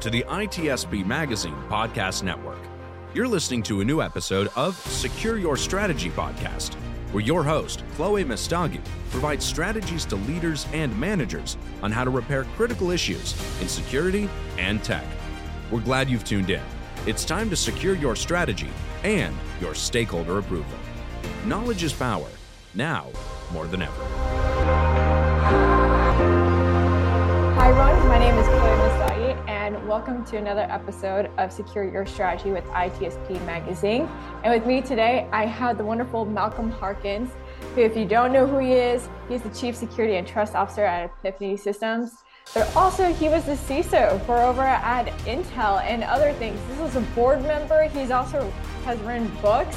to the ITSP Magazine Podcast Network. You're listening to a new episode of Secure Your Strategy Podcast, where your host, Chloe Messdaghi, provides strategies to leaders and managers on how to repair critical issues in security and tech. We're glad you've tuned in. It's time to secure your strategy and your stakeholder approval. Knowledge is power, now more than ever. Hi, everyone. My name is Chloe Messdaghi, welcome to another episode of Secure Your Strategy with ITSP Magazine. And with me today, I have the wonderful Malcolm Harkins, who, if you don't know who he is, he's the Chief Security and Trust Officer at Epiphany Systems. But also, he was the CISO for over at Intel and other things. This is a board member. He's also has written books.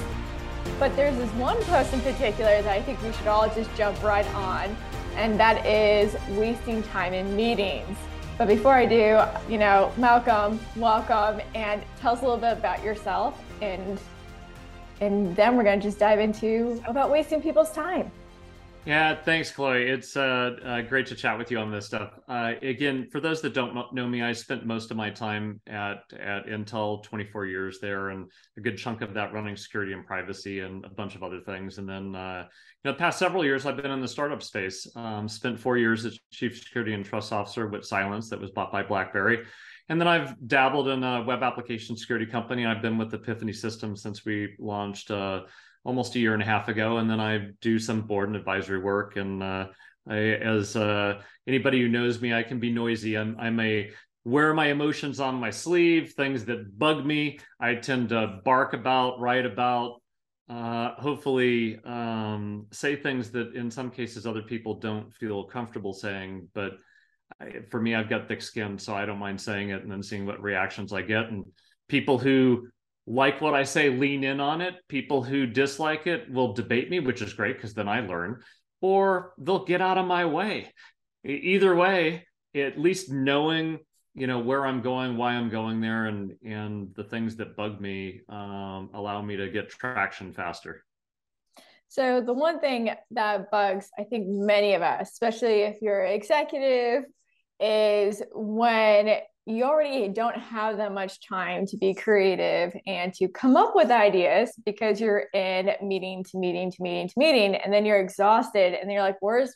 But there's this one post in particular that I think we should all just jump right on, and that is wasting time in meetings. But before I do, you know, Malcolm, welcome, and tell us a little bit about yourself, and and then we're gonna just dive into about wasting people's time. Yeah, thanks, Chloe. It's uh, uh, great to chat with you on this stuff. Uh, again, for those that don't know me, I spent most of my time at at Intel, 24 years there, and a good chunk of that running security and privacy and a bunch of other things. And then, uh, you know, the past several years, I've been in the startup space. Um, spent four years as chief security and trust officer with Cylance, that was bought by BlackBerry. And then I've dabbled in a web application security company. I've been with Epiphany Systems since we launched uh, almost a year and a half ago, and then I do some board and advisory work. And uh, I, as uh, anybody who knows me, I can be noisy. I'm I'm a wear my emotions on my sleeve, things that bug me. I tend to bark about, write about, uh, hopefully um, say things that in some cases other people don't feel comfortable saying. But I, for me, I've got thick skin, so I don't mind saying it and then seeing what reactions I get. And people who like what I say, lean in on it. People who dislike it will debate me, which is great because then I learn, or they'll get out of my way. Either way, at least knowing you know where I'm going, why I'm going there, and and the things that bug me um, allow me to get traction faster. So the one thing that bugs, I think many of us, especially if you're executive, is when you already don't have that much time to be creative and to come up with ideas because you're in meeting to meeting to meeting to meeting and then you're exhausted and you're like where's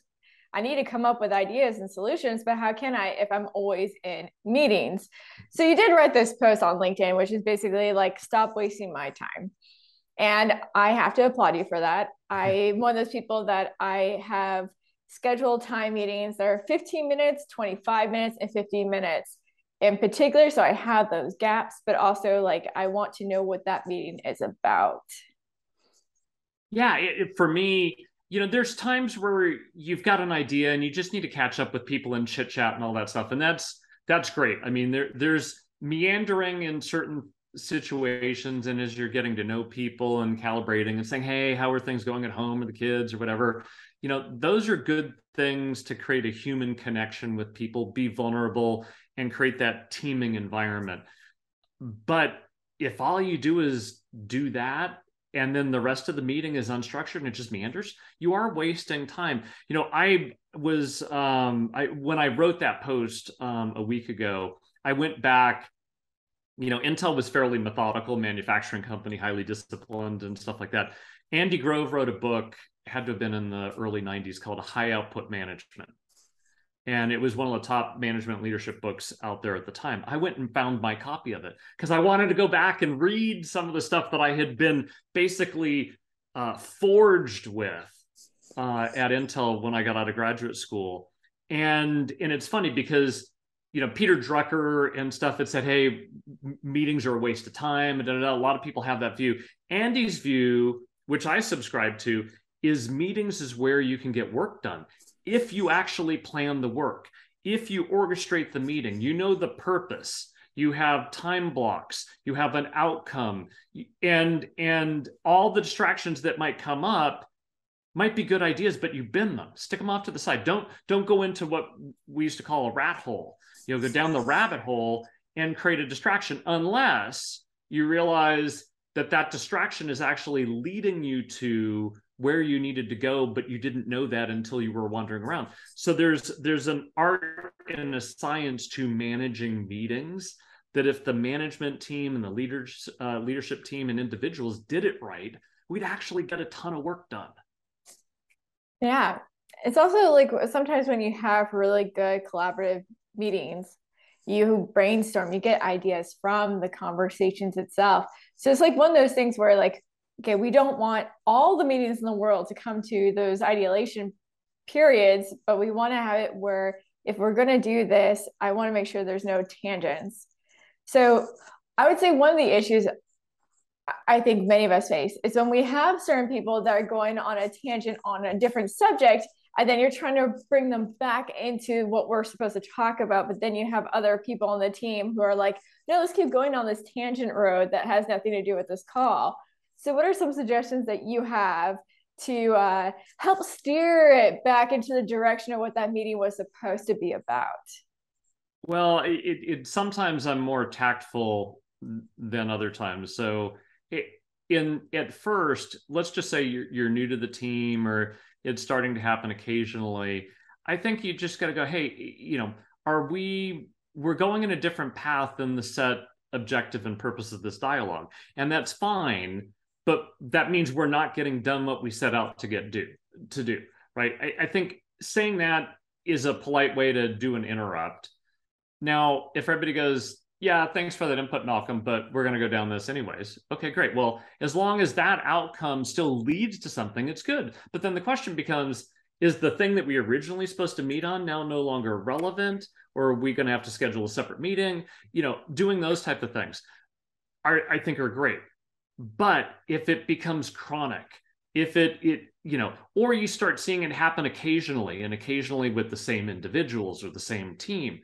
I need to come up with ideas and solutions, but how can I if I'm always in meetings? So you did write this post on LinkedIn, which is basically like stop wasting my time. And I have to applaud you for that. I'm one of those people that I have scheduled time meetings that are 15 minutes, 25 minutes, and 15 minutes in particular. So i have those gaps but also like i want to know what that meeting is about. Yeah it, for me you know there's times where you've got an idea and you just need to catch up with people and chit chat and all that stuff and that's that's great. I mean there there's meandering in certain situations and as you're getting to know people and calibrating and saying hey how are things going at home or the kids or whatever you know those are good things to create a human connection with people be vulnerable and create that teaming environment. But if all you do is do that and then the rest of the meeting is unstructured and it just meanders you are wasting time you know i was um i when i wrote that post um a week ago i went back you know intel was fairly methodical manufacturing company highly disciplined and stuff like that andy grove wrote a book had to have been in the early 90s called high output management and it was one of the top management leadership books out there at the time. I went and found my copy of it because I wanted to go back and read some of the stuff that I had been basically uh, forged with uh, at Intel when I got out of graduate school. And and it's funny because you know Peter Drucker and stuff had said, "Hey, meetings are a waste of time." And a lot of people have that view. Andy's view, which I subscribe to, is meetings is where you can get work done if you actually plan the work, if you orchestrate the meeting, you know the purpose, you have time blocks, you have an outcome, and and all the distractions that might come up might be good ideas, but you bend them, stick them off to the side. Don't don't go into what we used to call a rat hole. You know, go down the rabbit hole and create a distraction unless you realize that that distraction is actually leading you to where you needed to go but you didn't know that until you were wandering around. So there's there's an art and a science to managing meetings that if the management team and the leaders uh, leadership team and individuals did it right we'd actually get a ton of work done. Yeah. It's also like sometimes when you have really good collaborative meetings you brainstorm you get ideas from the conversations itself. So it's like one of those things where like okay we don't want all the meetings in the world to come to those ideation periods but we want to have it where if we're going to do this i want to make sure there's no tangents. So i would say one of the issues I think many of us face is when we have certain people that are going on a tangent on a different subject and then you're trying to bring them back into what we're supposed to talk about but then you have other people on the team who are like no let's keep going on this tangent road that has nothing to do with this call so what are some suggestions that you have to uh, help steer it back into the direction of what that meeting was supposed to be about? Well it, it sometimes i'm more tactful than other times. So it, in at first let's just say you're, you're new to the team or it's starting to happen occasionally i think you just got to go hey you know are we we're going in a different path than the set objective and purpose of this dialogue. And that's fine but that means we're not getting done what we set out to get do to do right I, I think saying that is a polite way to do an interrupt now if everybody goes yeah, thanks for that input, Malcolm, but we're going to go down this anyways. Okay, great. Well, as long as that outcome still leads to something, it's good. But then the question becomes is the thing that we originally supposed to meet on now no longer relevant or are we going to have to schedule a separate meeting you know doing those type of things are i think are great but if it becomes chronic if it it you know or you start seeing it happen occasionally and occasionally with the same individuals or the same team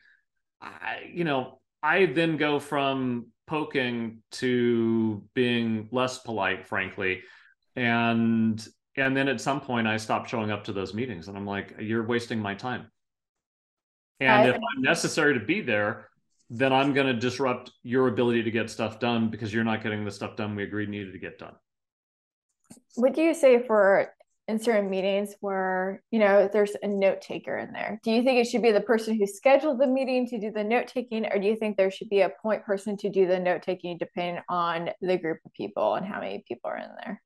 I, you know I then go from poking to being less polite, frankly. And and then at some point I stop showing up to those meetings and I'm like, you're wasting my time. And I, if I'm necessary to be there, then I'm going to disrupt your ability to get stuff done because you're not getting the stuff done we agreed needed to get done. What do you say for in certain meetings where you know there's a note taker in there do you think it should be the person who scheduled the meeting to do the note taking or do you think there should be a point person to do the note taking depending on the group of people and how many people are in there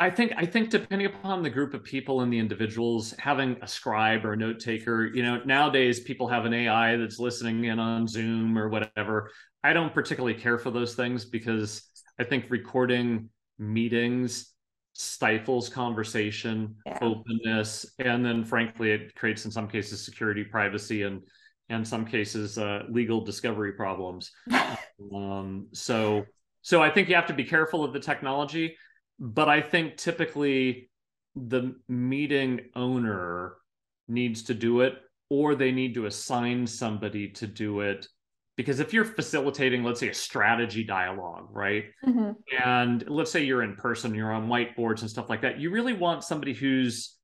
I think I think depending upon the group of people and the individuals, having a scribe or a note taker, you know, nowadays people have an AI that's listening in on Zoom or whatever. I don't particularly care for those things because I think recording meetings stifles conversation yeah. openness and then frankly it creates in some cases security privacy and and some cases uh, legal discovery problems um, so so i think you have to be careful of the technology but i think typically the meeting owner needs to do it or they need to assign somebody to do it. Because if you're facilitating let's say a strategy dialogue right? Mm-hmm. and let's say you're in person you're on whiteboards and stuff like that you really want somebody who's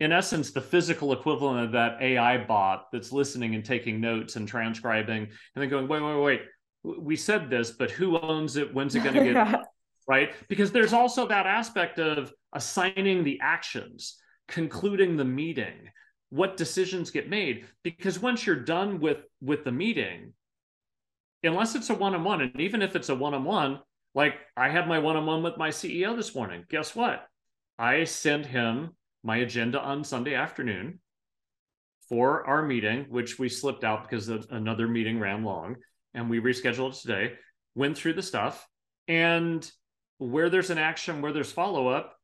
in essence the physical equivalent of that ai bot that's listening and taking notes and transcribing and then going wait wait wait we said this but who owns it? When's it going to get right? Because there's also that aspect of assigning the actions concluding the meeting what decisions get made. Because once you're done with with the meeting unless it's a one-on-one and even if it's a one-on-one like i had my one-on-one with my ceo this morning. Guess what? I sent him my agenda on sunday afternoon for our meeting which we slipped out because another meeting ran long and we rescheduled today went through the stuff and where there's an action where there's follow-up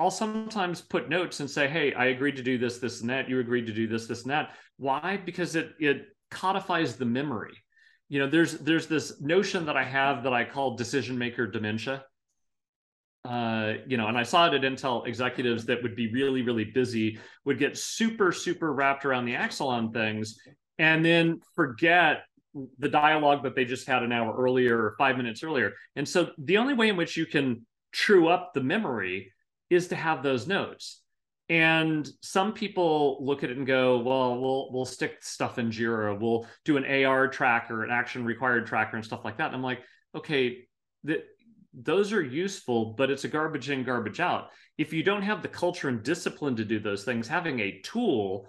I'll sometimes put notes and say, "Hey, I agreed to do this, this, and that. You agreed to do this, this, and that." Why? Because it it codifies the memory you know there's there's this notion that i have that i call decision maker dementia uh, you know and i saw it at intel executives that would be really really busy would get super super wrapped around the axle on things and then forget the dialogue that they just had an hour earlier or five minutes earlier and so the only way in which you can true up the memory is to have those notes and some people look at it and go, well, we'll we'll stick stuff in Jira. We'll do an AR tracker, an action required tracker, and stuff like that. And I'm like, okay, that those are useful, but it's a garbage in, garbage out. If you don't have the culture and discipline to do those things, having a tool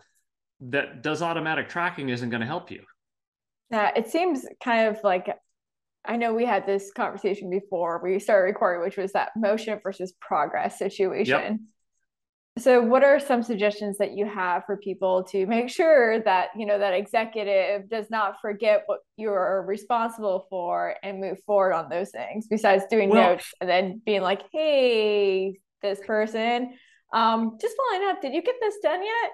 that does automatic tracking isn't going to help you. Yeah, it seems kind of like I know we had this conversation before we started recording, which was that motion versus progress situation. Yep. So what are some suggestions that you have for people to make sure that, you know, that executive does not forget what you're responsible for and move forward on those things besides doing well, notes and then being like, "Hey, this person, um, just following up, did you get this done yet?"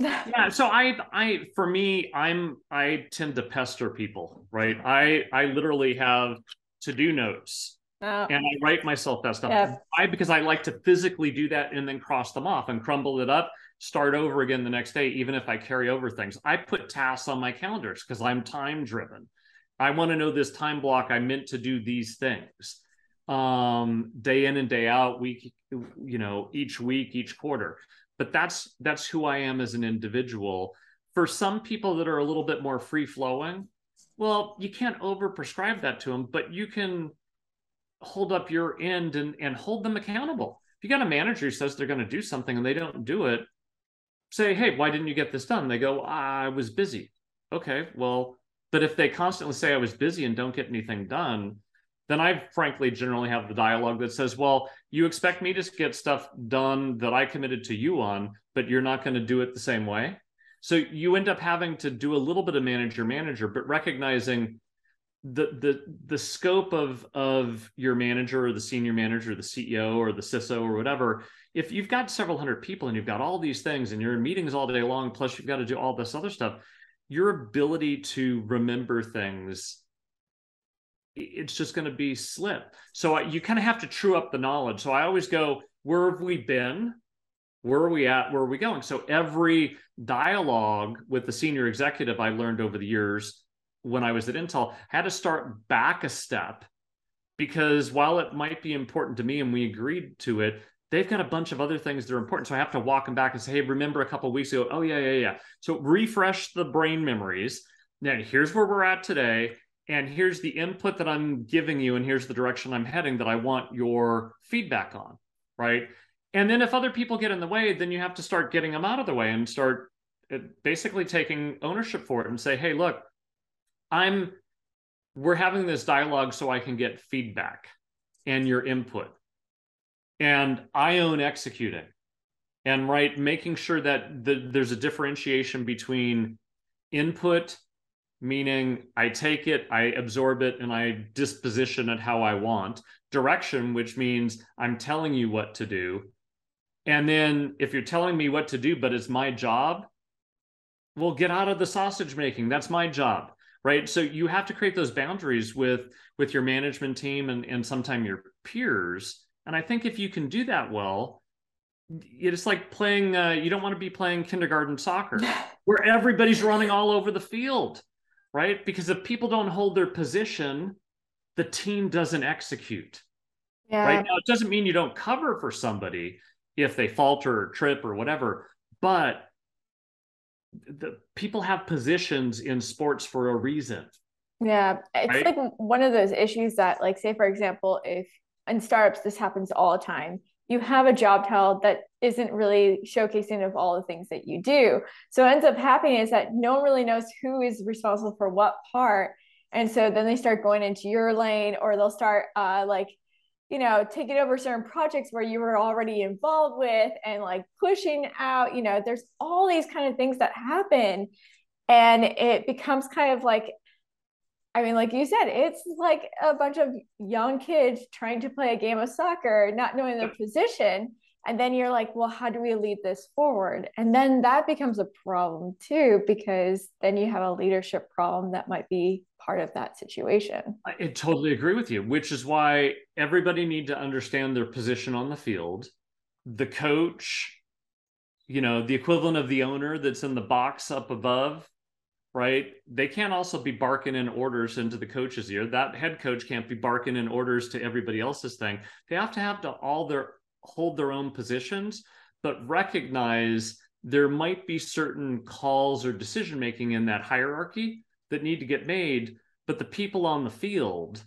yeah so i i for me i'm i tend to pester people right i i literally have to do notes Oh. And I write myself that stuff. Yep. Why? Because I like to physically do that and then cross them off and crumble it up, start over again the next day, even if I carry over things. I put tasks on my calendars because I'm time driven. I want to know this time block I meant to do these things um, day in and day out, week, you know, each week, each quarter. But that's that's who I am as an individual. For some people that are a little bit more free flowing, well, you can't over prescribe that to them, but you can hold up your end and, and hold them accountable. If you got a manager who says they're going to do something and they don't do it, say, hey, why didn't you get this done? They go, I was busy. Okay, well, but if they constantly say I was busy and don't get anything done, then I frankly generally have the dialogue that says, well, you expect me to get stuff done that I committed to you on, but you're not going to do it the same way. So you end up having to do a little bit of manager manager, but recognizing the the the scope of of your manager or the senior manager, the CEO or the CISO or whatever, if you've got several hundred people and you've got all these things and you're in meetings all day long, plus you've got to do all this other stuff, your ability to remember things it's just going to be slip. So you kind of have to true up the knowledge. So I always go, where have we been? Where are we at? Where are we going? So every dialogue with the senior executive I learned over the years when I was at Intel had to start back a step because while it might be important to me and we agreed to it, they've got a bunch of other things that are important. So I have to walk them back and say, hey, remember a couple weeks ago? Oh, yeah, yeah, yeah. So refresh the brain memories. Now, here's where we're at today. And here's the input that I'm giving you. And here's the direction I'm heading that I want your feedback on. Right. And then if other people get in the way, then you have to start getting them out of the way and start uh, basically taking ownership for it and say, hey, look, I'm we're having this dialogue so I can get feedback and your input. And I own executing. And right, making sure that the, there's a differentiation between input, meaning I take it, I absorb it, and I disposition it how I want. Direction, which means I'm telling you what to do. And then if you're telling me what to do, but it's my job, well, get out of the sausage making. That's my job right so you have to create those boundaries with with your management team and and sometimes your peers and i think if you can do that well it's like playing uh, you don't want to be playing kindergarten soccer where everybody's running all over the field right because if people don't hold their position the team doesn't execute yeah. right now it doesn't mean you don't cover for somebody if they falter or trip or whatever but the people have positions in sports for a reason. Yeah, it's right? like one of those issues that, like, say for example, if in startups this happens all the time, you have a job title that isn't really showcasing of all the things that you do. So ends up happening is that no one really knows who is responsible for what part, and so then they start going into your lane, or they'll start uh, like you know, taking over certain projects where you were already involved with and like pushing out, you know, there's all these kind of things that happen. And it becomes kind of like, I mean, like you said, it's like a bunch of young kids trying to play a game of soccer, not knowing their position. And then you're like, well, how do we lead this forward? And then that becomes a problem too, because then you have a leadership problem that might be part of that situation. I totally agree with you, which is why everybody need to understand their position on the field. The coach, you know, the equivalent of the owner that's in the box up above, right? They can't also be barking in orders into the coach's ear. That head coach can't be barking in orders to everybody else's thing. They have to have to all their hold their own positions, but recognize there might be certain calls or decision making in that hierarchy that need to get made, but the people on the field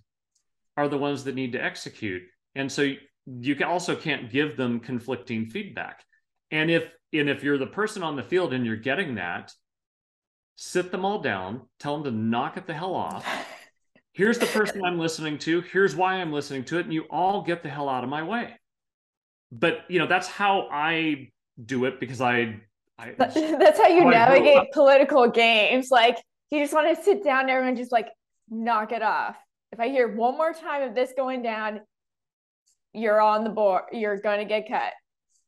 are the ones that need to execute. And so you also can't give them conflicting feedback. And if and if you're the person on the field and you're getting that, sit them all down, tell them to knock it the hell off. Here's the person I'm listening to. Here's why I'm listening to it. And you all get the hell out of my way. But, you know, that's how I do it because I. I that's how you navigate political games. Like, you just want to sit down there and just like knock it off. If I hear one more time of this going down, you're on the board. You're going to get cut.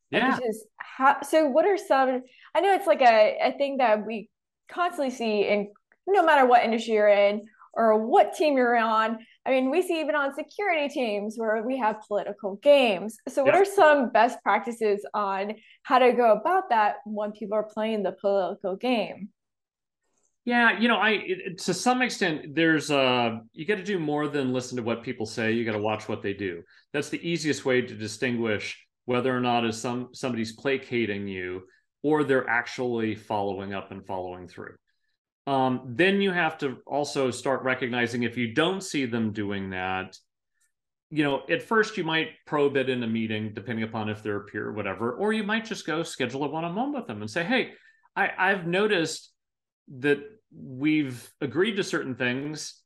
Yeah. How, so what are some, I know it's like a, a thing that we constantly see in no matter what industry you're in or what team you're on. I mean, we see even on security teams where we have political games. So, what yeah. are some best practices on how to go about that when people are playing the political game? Yeah, you know, I it, to some extent there's uh you got to do more than listen to what people say. You got to watch what they do. That's the easiest way to distinguish whether or not is some somebody's placating you or they're actually following up and following through. Um, then you have to also start recognizing if you don't see them doing that, you know, at first you might probe it in a meeting, depending upon if they're a peer or whatever, or you might just go schedule a one-on-one with them and say, "Hey, I, I've noticed that we've agreed to certain things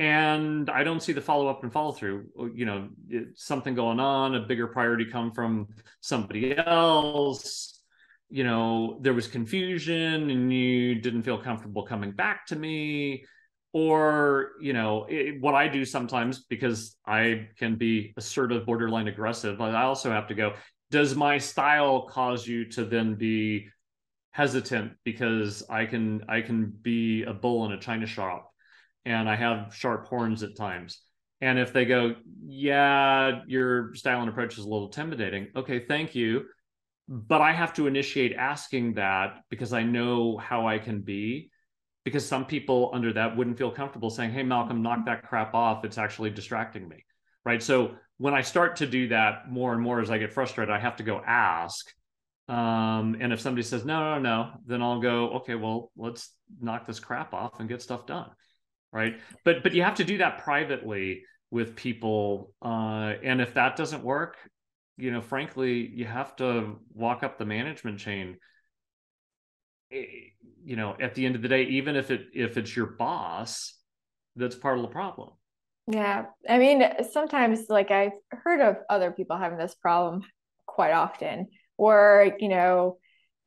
and I don't see the follow up and follow through. You know, something going on, a bigger priority come from somebody else. You know, there was confusion and you didn't feel comfortable coming back to me. Or, you know, it, what I do sometimes because I can be assertive, borderline aggressive, but I also have to go, does my style cause you to then be hesitant because I can I can be a bull in a china shop and I have sharp horns at times. And if they go, yeah, your style and approach is a little intimidating. Okay, thank you. But I have to initiate asking that because I know how I can be. Because some people under that wouldn't feel comfortable saying, hey, Malcolm, knock that crap off. It's actually distracting me. Right. So when I start to do that more and more as I get frustrated, I have to go ask. Um, and if somebody says, no, no, no, then I'll go, okay, well, let's knock this crap off and get stuff done right but but you have to do that privately with people uh, and if that doesn't work you know frankly you have to walk up the management chain eh, you know at the end of the day even if it if it's your boss that's part of the problem yeah i mean sometimes like i've heard of other people having this problem quite often or you know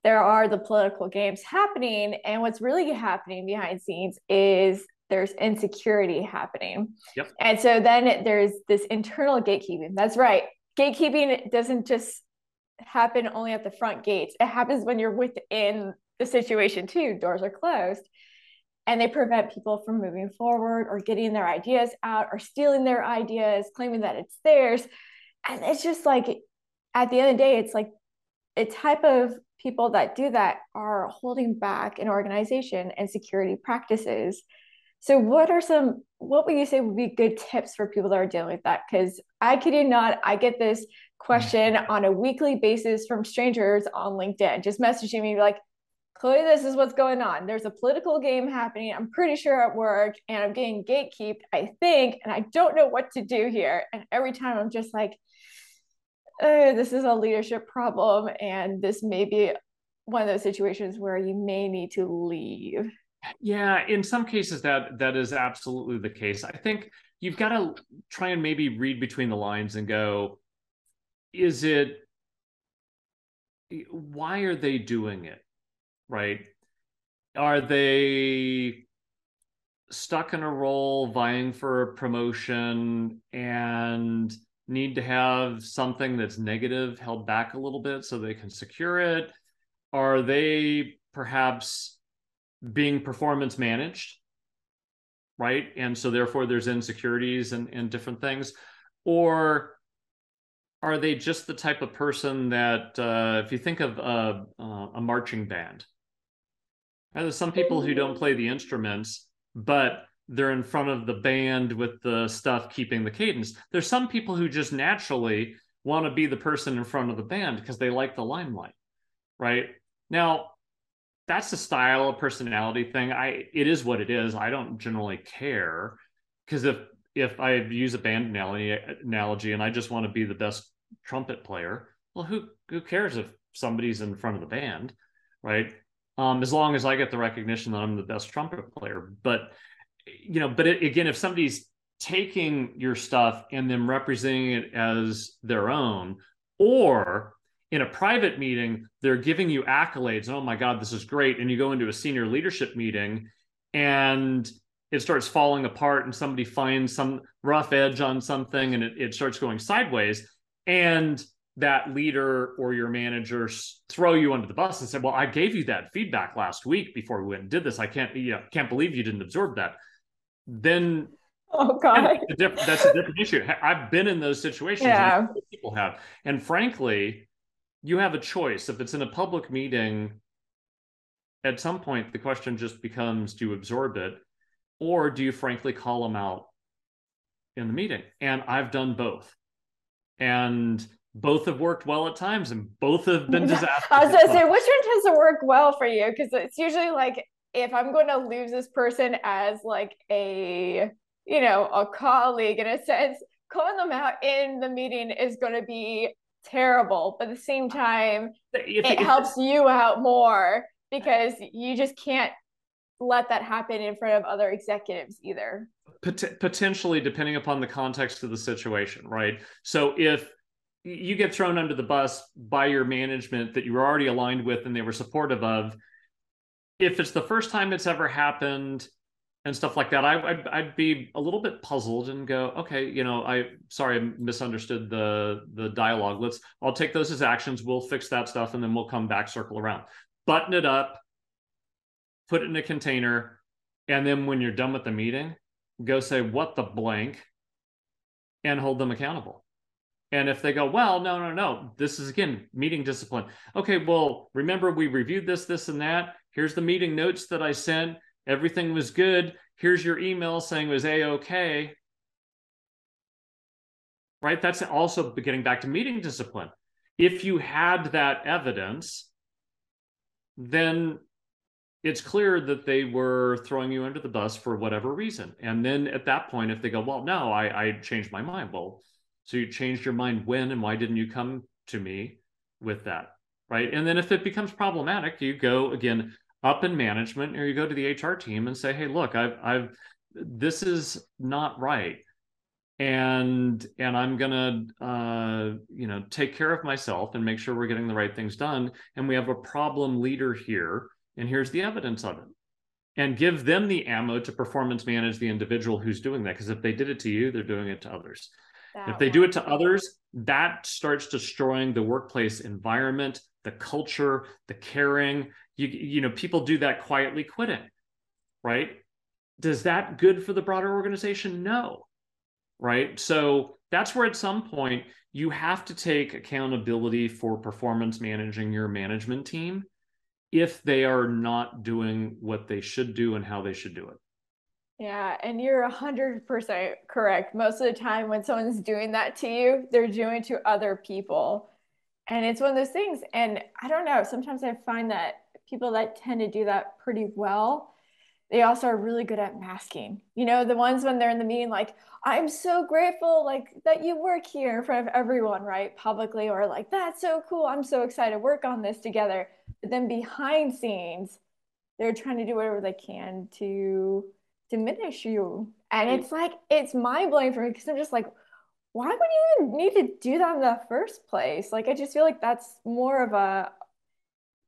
there are the political games happening and what's really happening behind scenes is there's insecurity happening. Yep. And so then there's this internal gatekeeping. That's right. Gatekeeping doesn't just happen only at the front gates. It happens when you're within the situation too. Doors are closed. And they prevent people from moving forward or getting their ideas out or stealing their ideas, claiming that it's theirs. And it's just like at the end of the day, it's like a type of people that do that are holding back an organization and security practices so, what are some, what would you say would be good tips for people that are dealing with that? Because I kid you not, I get this question mm. on a weekly basis from strangers on LinkedIn, just messaging me like, Chloe, this is what's going on. There's a political game happening. I'm pretty sure at work, and I'm getting gatekept, I think, and I don't know what to do here. And every time I'm just like, oh, this is a leadership problem. And this may be one of those situations where you may need to leave. Yeah, in some cases that that is absolutely the case. I think you've got to try and maybe read between the lines and go, is it why are they doing it? Right? Are they stuck in a role vying for a promotion and need to have something that's negative held back a little bit so they can secure it? Are they perhaps being performance managed right? And so therefore there's insecurities and, and different things. Or are they just the type of person that uh, if you think of a, a marching band there's some people who don't play the instruments but they're in front of the band with the stuff keeping the cadence. There's some people who just naturally want to be the person in front of the band because they like the limelight right? Now that's a style, a personality thing. I it is what it is. I don't generally care because if if I use a band analogy, analogy and I just want to be the best trumpet player, well, who who cares if somebody's in front of the band, right? um, as long as I get the recognition that I'm the best trumpet player. But you know, but it, again, if somebody's taking your stuff and then representing it as their own, or in a private meeting, they're giving you accolades. Oh my God, this is great. And you go into a senior leadership meeting and it starts falling apart and somebody finds some rough edge on something and it, it starts going sideways. And that leader or your manager throw you under the bus and say, "Well, I gave you that feedback last week before we went and did this. I can't, you know, can't believe you didn't absorb that." Then, oh god, that's a, diff- that's a different issue. I've been in those situations. Yeah. people have, and frankly, you have a choice. If it's in a public meeting, at some point the question just becomes: Do you absorb it, or do you frankly call them out in the meeting? And I've done both, and both have worked well at times and both have been disastrous. I was gonna say, which one tends to work well for you? Because it's usually like if I'm going to lose this person as like a you know a colleague in a sense, calling them out in the meeting is going to be terrible. But at the same uh, time, if, it if, helps you out more because you just can't let that happen in front of other executives either. Pot- potentially, depending upon the context of the situation, right? So if you get thrown under the bus by your management that you were already aligned with and they were supportive of if it's the first time it's ever happened and stuff like that I, would I'd be a little bit puzzled and go okay you know i sorry i misunderstood the the dialogue let's i'll take those as actions we'll fix that stuff and then we'll come back circle around button it up put it in a container and then when you're done with the meeting go say what the blank and hold them accountable and if they go, well, no, no, no, this is again meeting discipline. Okay, well, remember we reviewed this, this, and that. Here's the meeting notes that I sent. Everything was good. Here's your email saying it was a okay. Right? That's also getting back to meeting discipline. If you had that evidence, then it's clear that they were throwing you under the bus for whatever reason. And then at that point, if they go, well, no, I, I changed my mind. Well, so you changed your mind when and why didn't you come to me with that? Right. And then if it becomes problematic, you go again up in management or you go to the HR team and say, hey, look, I've I've this is not right. And and I'm gonna uh, you know take care of myself and make sure we're getting the right things done. And we have a problem leader here, and here's the evidence of it and give them the ammo to performance manage the individual who's doing that. Because if they did it to you, they're doing it to others. That if they do it to others, that starts destroying the workplace environment, the culture, the caring. You, you know, people do that quietly quitting, right? Does that good for the broader organization? No. Right. So that's where at some point you have to take accountability for performance managing your management team if they are not doing what they should do and how they should do it. Yeah, and you're a hundred percent correct. Most of the time, when someone's doing that to you, they're doing to other people, and it's one of those things. And I don't know. Sometimes I find that people that tend to do that pretty well, they also are really good at masking. You know, the ones when they're in the meeting, like, "I'm so grateful, like that you work here in front of everyone, right, publicly," or like, "That's so cool. I'm so excited to work on this together." But then behind scenes, they're trying to do whatever they can to diminish you. And it's like, it's mind blowing for me because I'm just like, why would you even need to do that in the first place? Like, I just feel like that's more of a,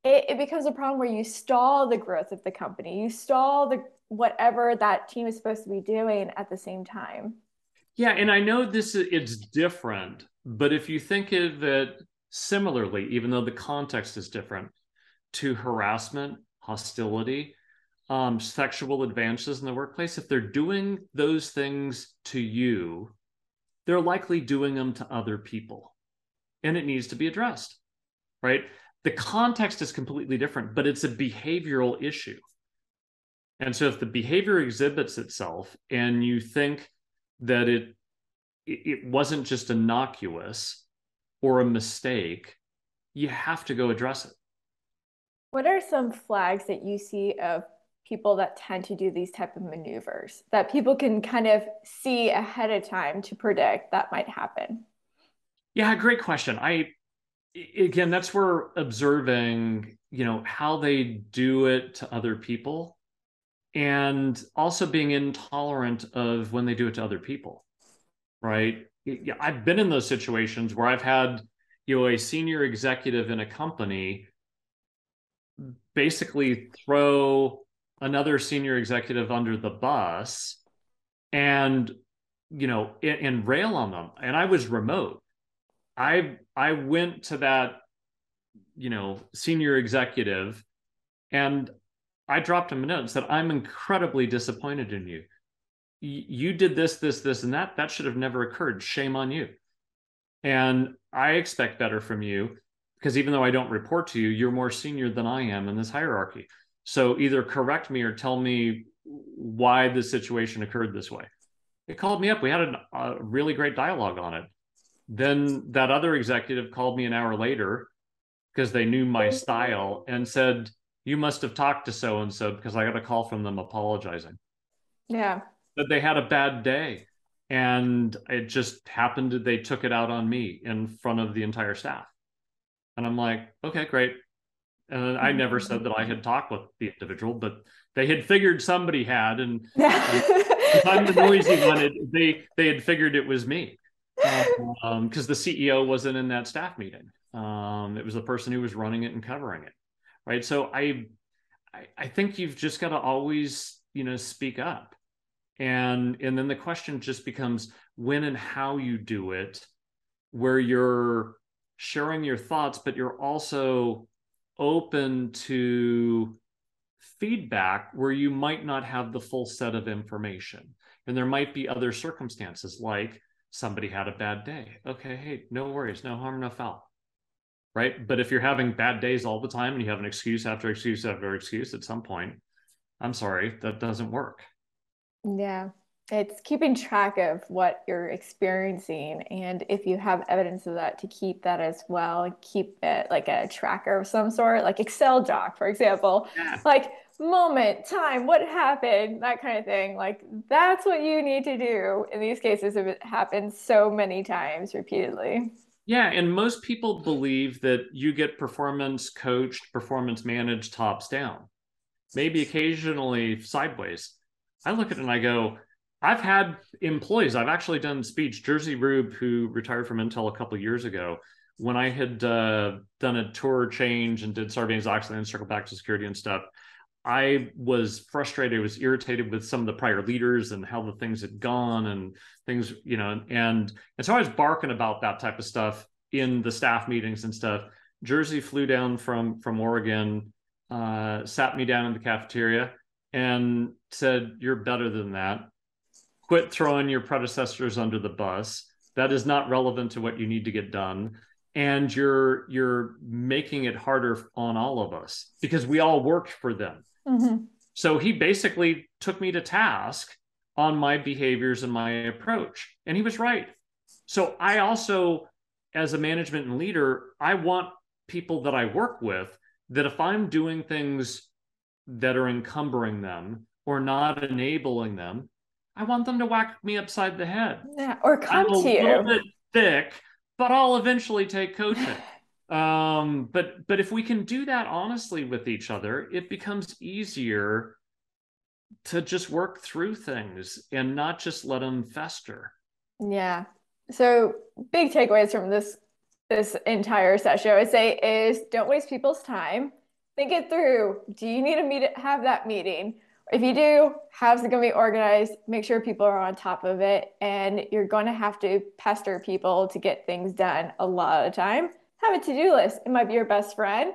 it, it becomes a problem where you stall the growth of the company, you stall the whatever that team is supposed to be doing at the same time. Yeah, and I know this is it's different, but if you think of it similarly, even though the context is different, to harassment, hostility, um, sexual advances in the workplace, if they're doing those things to you, they're likely doing them to other people. And it needs to be addressed, right? The context is completely different, but it's a behavioral issue. And so if the behavior exhibits itself and you think that it it wasn't just innocuous or a mistake, you have to go address it. What are some flags that you see of people that tend to do these type of maneuvers that people can kind of see ahead of time to predict that might happen? Yeah, great question. I again that's where observing you know how they do it to other people and also being intolerant of when they do it to other people right? I've been in those situations where i've had you know a senior executive in a company basically throw another senior executive under the bus and you know and, and rail on them. And i was remote i i went to that you know senior executive and i dropped him a note and said i'm incredibly disappointed in you. You did this this this and that. That should have never occurred. Shame on you. And i expect better from you because even though i don't report to you you're more senior than i am in this hierarchy. So either correct me or tell me why the situation occurred this way. It called me up. We had a, a really great dialogue on it then that other executive called me an hour later because they knew my oh. style and said you must have talked to so and so because i got a call from them apologizing. Yeah. That they had a bad day and it just happened that they took it out on me in front of the entire staff. And i'm like okay great. And i mm-hmm. never said that i had talked with the individual but they had figured somebody had and, and i'm the noisy one it, they they had figured it was me because um, the ceo wasn't in that staff meeting. Um, it was the person who was running it and covering it right? So i i, I think you've just got to always you know speak up. And and then the question just becomes when and how you do it where you're sharing your thoughts but you're also open to feedback where you might not have the full set of information. And there might be other circumstances like somebody had a bad day okay hey no worries no harm no foul right but if you're having bad days all the time and you have an excuse after excuse after excuse at some point i'm sorry that doesn't work yeah. It's keeping track of what you're experiencing. And if you have evidence of that, to keep that as well, keep it like a tracker of some sort, like Excel doc, for example. Yeah. Like moment, time, what happened, that kind of thing. Like that's what you need to do in these cases if it happens so many times repeatedly. Yeah, and most people believe that you get performance coached, performance managed tops down. Maybe occasionally sideways. I look at it and I go, I've had employees. I've actually done speech. Jersey Rube, who retired from Intel a couple years ago, when I had uh, done a tour change and did Sarbanes-Oxley and circle back to security and stuff, I was frustrated. I was irritated with some of the prior leaders and how the things had gone and things, you know, and and so I was barking about that type of stuff in the staff meetings and stuff. Jersey flew down from from Oregon, uh, sat me down in the cafeteria, and said, You're better than that. Quit throwing your predecessors under the bus. That is not relevant to what you need to get done. And you're you're making it harder on all of us because we all worked for them. Mm-hmm. So he basically took me to task on my behaviors and my approach. And he was right. So I also, as a management and leader, I want people that I work with that if I'm doing things that are encumbering them or not enabling them, I want them to whack me upside the head. Yeah, or come I'm to you. A little bit thick, but I'll eventually take coaching. um, but but if we can do that honestly with each other, it becomes easier to just work through things and not just let them fester. Yeah. So big takeaways from this this entire session, I would say, is don't waste people's time think it through. Do you need to meet have that meeting? If you do, how's it going to be organized? Make sure people are on top of it, and you're going to have to pester people to get things done a lot of the time. Have a to-do list. It might be your best friend.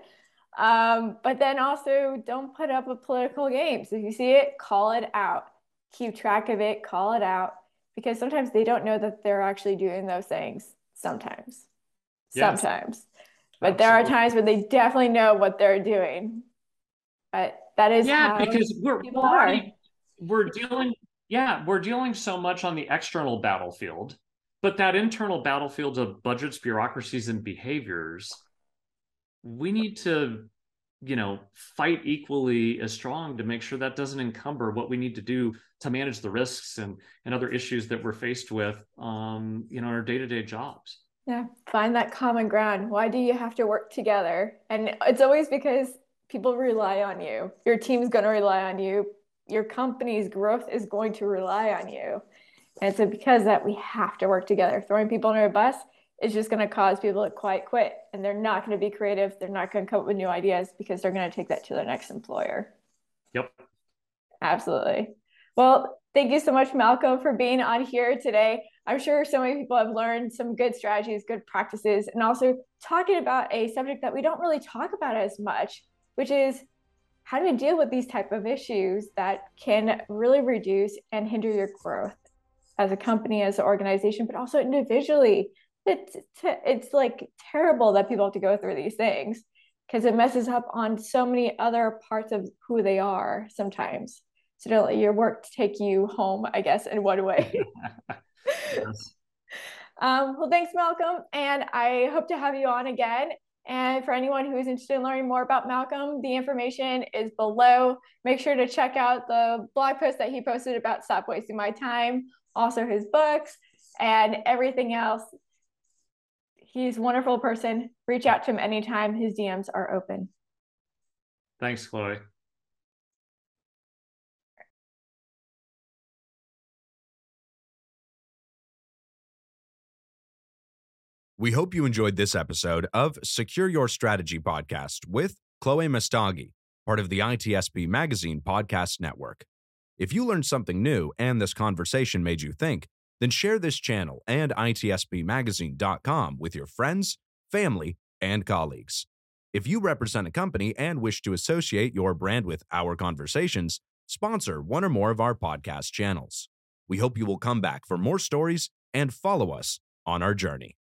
Um, but then also don't put up with political games. If you see it, call it out. Keep track of it, call it out. Because sometimes they don't know that they're actually doing those things. Sometimes. Yes. Sometimes. But Absolutely. there are times when they definitely know what they're doing. But that is yeah, because we're we're, already, we're dealing yeah we're dealing so much on the external battlefield, but that internal battlefield of budgets, bureaucracies, and behaviors, we need to you know fight equally as strong to make sure that doesn't encumber what we need to do to manage the risks and and other issues that we're faced with um you know in our day-to-day jobs Yeah, find that common ground. Why do you have to work together? And it's always because people rely on you. Your team's going to rely on you. Your company's growth is going to rely on you. And so because that we have to work together. Throwing people under a bus is just going to cause people to quite quit and they're not going to be creative. They're not going to come up with new ideas because they're going to take that to their next employer. Yep. Absolutely. Well, thank you so much, Malcolm, for being on here today. I'm sure so many people have learned some good strategies, good practices, and also talking about a subject that we don't really talk about as much, which is how do we deal with these type of issues that can really reduce and hinder your growth as a company, as an organization, but also individually. It's it's like terrible that people have to go through these things because it messes up on so many other parts of who they are sometimes. So don't let your work take you home, I guess, in one way. yes. um, well, thanks, Malcolm. And I hope to have you on again. And for anyone who is interested in learning more about Malcolm, the information is below. Make sure to check out the blog post that he posted about Stop Wasting My Time, also his books, and everything else. He's a wonderful person. Reach out to him anytime. His DMs are open. Thanks, Chloe. We hope you enjoyed this episode of Secure Your Strategy podcast with Chloe Messdaghi, part of the ITSP Magazine podcast network. If you learned something new and this conversation made you think, then share this channel and ITSPmagazine.com with your friends, family, and colleagues. If you represent a company and wish to associate your brand with our conversations, sponsor one or more of our podcast channels. We hope you will come back for more stories and follow us on our journey.